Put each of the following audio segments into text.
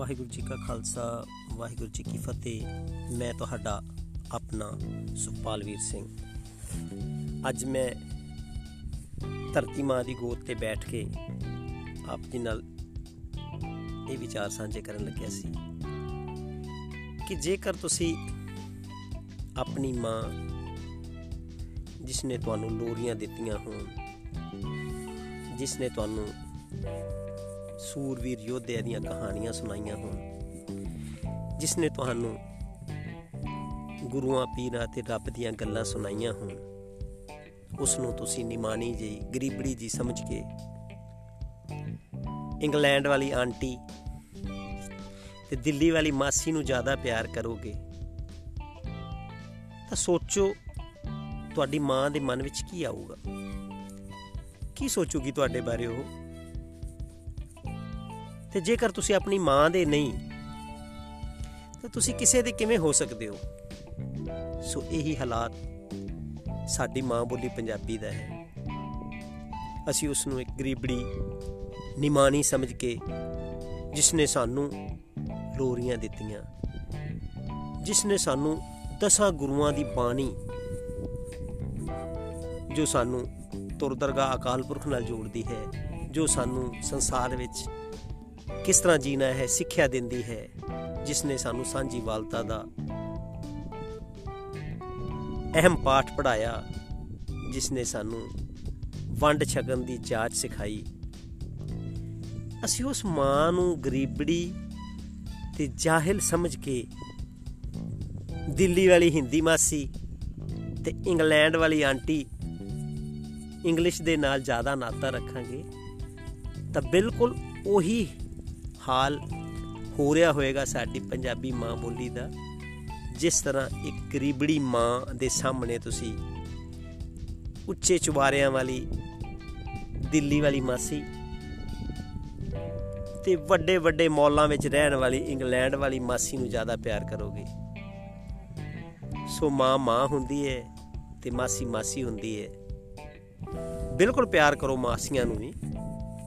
ਵਾਹਿਗੁਰੂ ਜੀ ਕਾ ਖਾਲਸਾ, ਵਾਹਿਗੁਰੂ ਜੀ ਕੀ ਫਤਿਹ। ਮੈਂ ਤੁਹਾਡਾ ਆਪਣਾ ਸੁਖਪਾਲਵੀਰ ਸਿੰਘ। ਅੱਜ ਮੈਂ ਧਰਤੀ ਮਾਂ ਦੀ ਗੋਦ ਤੇ ਬੈਠ ਕੇ ਆਪ ਜੀ ਨਾਲ ਇਹ ਵਿਚਾਰ ਸਾਂਝੇ ਕਰਨ ਲੱਗਿਆ ਸੀ ਕਿ ਜੇਕਰ ਤੁਸੀਂ ਆਪਣੀ ਮਾਂ ਜਿਸ ਨੇ ਤੁਹਾਨੂੰ ਲੋਰੀਆਂ ਦਿੱਤੀਆਂ ਹੋਣ ਜਿਸ ਨੇ ਤੁਹਾਨੂੰ ਸੂਰਵੀਰ ਯੋਧਿਆਂ ਦੀਆਂ ਕਹਾਣੀਆਂ ਸੁਣਾਈਆਂ ਹੋਣ ਜਿਸ ਨੇ ਤੁਹਾਨੂੰ ਗੁਰੂਆਂ, ਪੀਰਾਂ ਤੇ ਰੱਬ ਦੀਆਂ ਗੱਲਾਂ ਸੁਣਾਈਆਂ ਹੋਣ ਉਸ ਨੂੰ ਤੁਸੀਂ ਨਿਮਾਣੀ ਜੀ ਗਰੀਬੜੀ ਜੀ ਸਮਝ ਕੇ ਇੰਗਲੈਂਡ ਵਾਲੀ ਆਂਟੀ ਤੇ ਦਿੱਲੀ ਵਾਲੀ ਮਾਸੀ ਨੂੰ ਜ਼ਿਆਦਾ ਪਿਆਰ ਕਰੋਗੇ, ਤਾਂ ਸੋਚੋ ਤੁਹਾਡੀ ਮਾਂ ਦੇ ਮਨ ਵਿੱਚ ਕੀ ਆਊਗਾ? ਕੀ ਸੋਚੂਗੀ ਤੁਹਾਡੇ ਬਾਰੇ ਉਹ? ਤੇ ਜੇਕਰ ਤੁਸੀਂ ਆਪਣੀ ਮਾਂ ਦੇ ਨਹੀਂ, ਤਾਂ ਤੁਸੀਂ ਕਿਸੇ ਦੇ ਕਿਵੇਂ ਹੋ ਸਕਦੇ ਹੋ? ਸੋ ਇਹੀ ਹਾਲਾਤ ਸਾਡੀ ਮਾਂ ਬੋਲੀ ਪੰਜਾਬੀ ਦਾ ਹੈ। ਅਸੀਂ ਉਸ ਨੂੰ ਇੱਕ ਗਰੀਬੜੀ ਨਿਮਾਨੀ ਸਮਝ ਕੇ ਜਿਸ ਨੇ ਸਾਨੂੰ ਲੋਰੀਆਂ ਦਿੱਤੀਆਂ ਜਿਸ ਨੇ ਸਾਨੂੰ ਦਸਾਂ ਗੁਰੂਆਂ ਦੀ ਬਾਣੀ, ਜੋ ਸਾਨੂੰ ਤੁਰਦਰਗਾ ਅਕਾਲ ਪੁਰਖ ਨਾਲ ਜੋੜਦੀ ਹੈ, ਜੋ ਸਾਨੂੰ ਸੰਸਾਰ ਵਿੱਚ ਕਿਸ ਤਰ੍ਹਾਂ ਜੀਣਾ ਹੈ, ਸਿੱਖਿਆ ਦਿੰਦੀ ਹੈ, ਜਿਸ ਨੇ ਸਾਨੂੰ ਸਾਂਝੀ ਵਾਲਤਾ ਦਾ ਅਹਿਮ ਪਾਠ ਪੜਾਇਆ ਜਿਸ ਨੇ ਸਾਨੂੰ ਵੰਡ ਛਕਣ ਦੀ ਜਾਚ ਸਿਖਾਈ। ਅਸੀਂ ਉਸ ਮਾਂ ਨੂੰ ਗਰੀਬੜੀ ਤੇ ਜਾਹਿਲ ਸਮਝ ਕੇ ਦਿੱਲੀ ਵਾਲੀ ਹਿੰਦੀ ਮਾਸੀ ਤੇ ਇੰਗਲੈਂਡ ਵਾਲੀ ਆਂਟੀ ਇੰਗਲਿਸ਼ ਦੇ ਨਾਲ ਜ਼ਿਆਦਾ ਨਾਤਾ ਰੱਖਾਂਗੇ, ਤਾਂ ਬਿਲਕੁਲ ਉਹੀ ਹਾਲ ਹੋ ਰਿਹਾ ਹੋਏਗਾ ਸਾਡੀ ਪੰਜਾਬੀ ਮਾਂ ਬੋਲੀ ਦਾ, ਜਿਸ ਤਰ੍ਹਾਂ ਇੱਕ ਗਰੀਬੜੀ ਮਾਂ ਦੇ ਸਾਹਮਣੇ ਤੁਸੀਂ ਉੱਚੇ ਚੁਬਾਰਿਆਂ ਵਾਲੀ, ਦਿੱਲੀ ਵਾਲੀ ਮਾਸੀ ਤੇ ਵੱਡੇ ਵੱਡੇ ਮੌਲਾਂ ਵਿੱਚ ਰਹਿਣ ਵਾਲੀ ਇੰਗਲੈਂਡ ਵਾਲੀ ਮਾਸੀ ਨੂੰ ਜ਼ਿਆਦਾ ਪਿਆਰ ਕਰੋਗੇ। ਸੋ ਮਾਂ ਮਾਂ ਹੁੰਦੀ ਹੈ ਤੇ ਮਾਸੀ ਮਾਸੀ ਹੁੰਦੀ ਹੈ ਬਿਲਕੁਲ ਪਿਆਰ ਕਰੋ ਮਾਸੀਆਂ ਨੂੰ ਵੀ।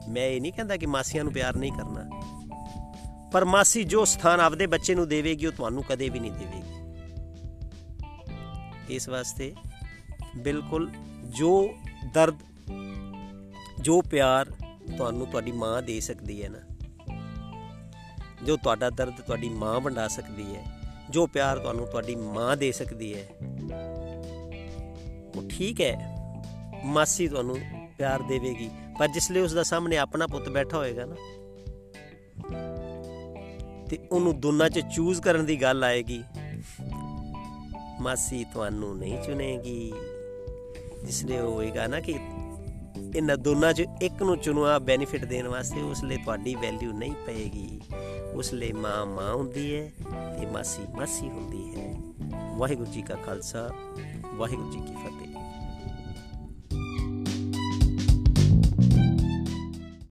ਮੈਂ ਇਹ ਨਹੀਂ ਕਹਿੰਦਾ ਕਿ ਮਾਸੀਆਂ ਨੂੰ ਪਿਆਰ ਨਹੀਂ ਕਰਨਾ। ਪਰ ਮਾਸੀ ਜੋ ਸਥਾਨ ਆਪਦੇ ਬੱਚੇ ਨੂੰ ਦੇਵੇਗੀ, ਉਹ ਤੁਹਾਨੂੰ ਕਦੇ ਵੀ ਨਹੀਂ ਦੇਵੇਗੀ। ਇਸ ਵਾਸਤੇ ਬਿਲਕੁਲ ਜੋ ਦਰਦ, ਜੋ ਪਿਆਰ ਤੁਹਾਨੂੰ ਤੁਹਾਡੀ ਮਾਂ ਦੇ ਸਕਦੀ ਹੈ ਨਾ, ਜੋ ਤੁਹਾਡਾ ਦਰਦ ਤੁਹਾਡੀ ਮਾਂ ਵੰਡਾ ਸਕਦੀ ਹੈ, ਜੋ ਪਿਆਰ ਤੁਹਾਨੂੰ ਤੁਹਾਡੀ ਮਾਂ ਦੇ ਸਕਦੀ ਹੈ, ਉਹ ਠੀਕ ਹੈ। ਮਾਸੀ ਤੁਹਾਨੂੰ ਪਿਆਰ ਦੇਵੇਗੀ, ਪਰ ਜਿਸ ਲਈ ਉਸ ਦਾ ਸਾਹਮਣੇ ਆਪਣਾ ਪੁੱਤ ਬੈਠਾ ਹੋਏਗਾ ਨਾ ਤੇ ਉਹਨੂੰ ਦੋਨਾਂ 'ਚ ਚੂਜ਼ ਕਰਨ ਦੀ ਗੱਲ ਆਏਗੀ। ਮਾਸੀ ਤੁਹਾਨੂੰ ਨਹੀਂ ਚੁਣੇਗੀ। ਜਿਸ ਲਈ ਹੋਏਗਾ ਨਾ ਕਿ ਇਹਨਾਂ ਦੋਨਾਂ 'ਚ ਇੱਕ ਨੂੰ ਚੁਣਵਾ ਬੈਨੀਫਿਟ ਦੇਣ ਵਾਸਤੇ ਉਸ ਲਈ ਤੁਹਾਡੀ ਵੈਲਿਊ ਨਹੀਂ ਪਏਗੀ। ਉਸ ਲਈ ਮਾਂ ਮਾਂ ਹੁੰਦੀ ਹੈ ਤੇ ਮਾਸੀ ਮਾਸੀ ਹੁੰਦੀ ਹੈ। ਵਾਹਿਗੁਰੂ ਜੀ ਕਾ ਖਾਲਸਾ, ਵਾਹਿਗੁਰੂ ਜੀ ਕੀ ਫਤਿਹ।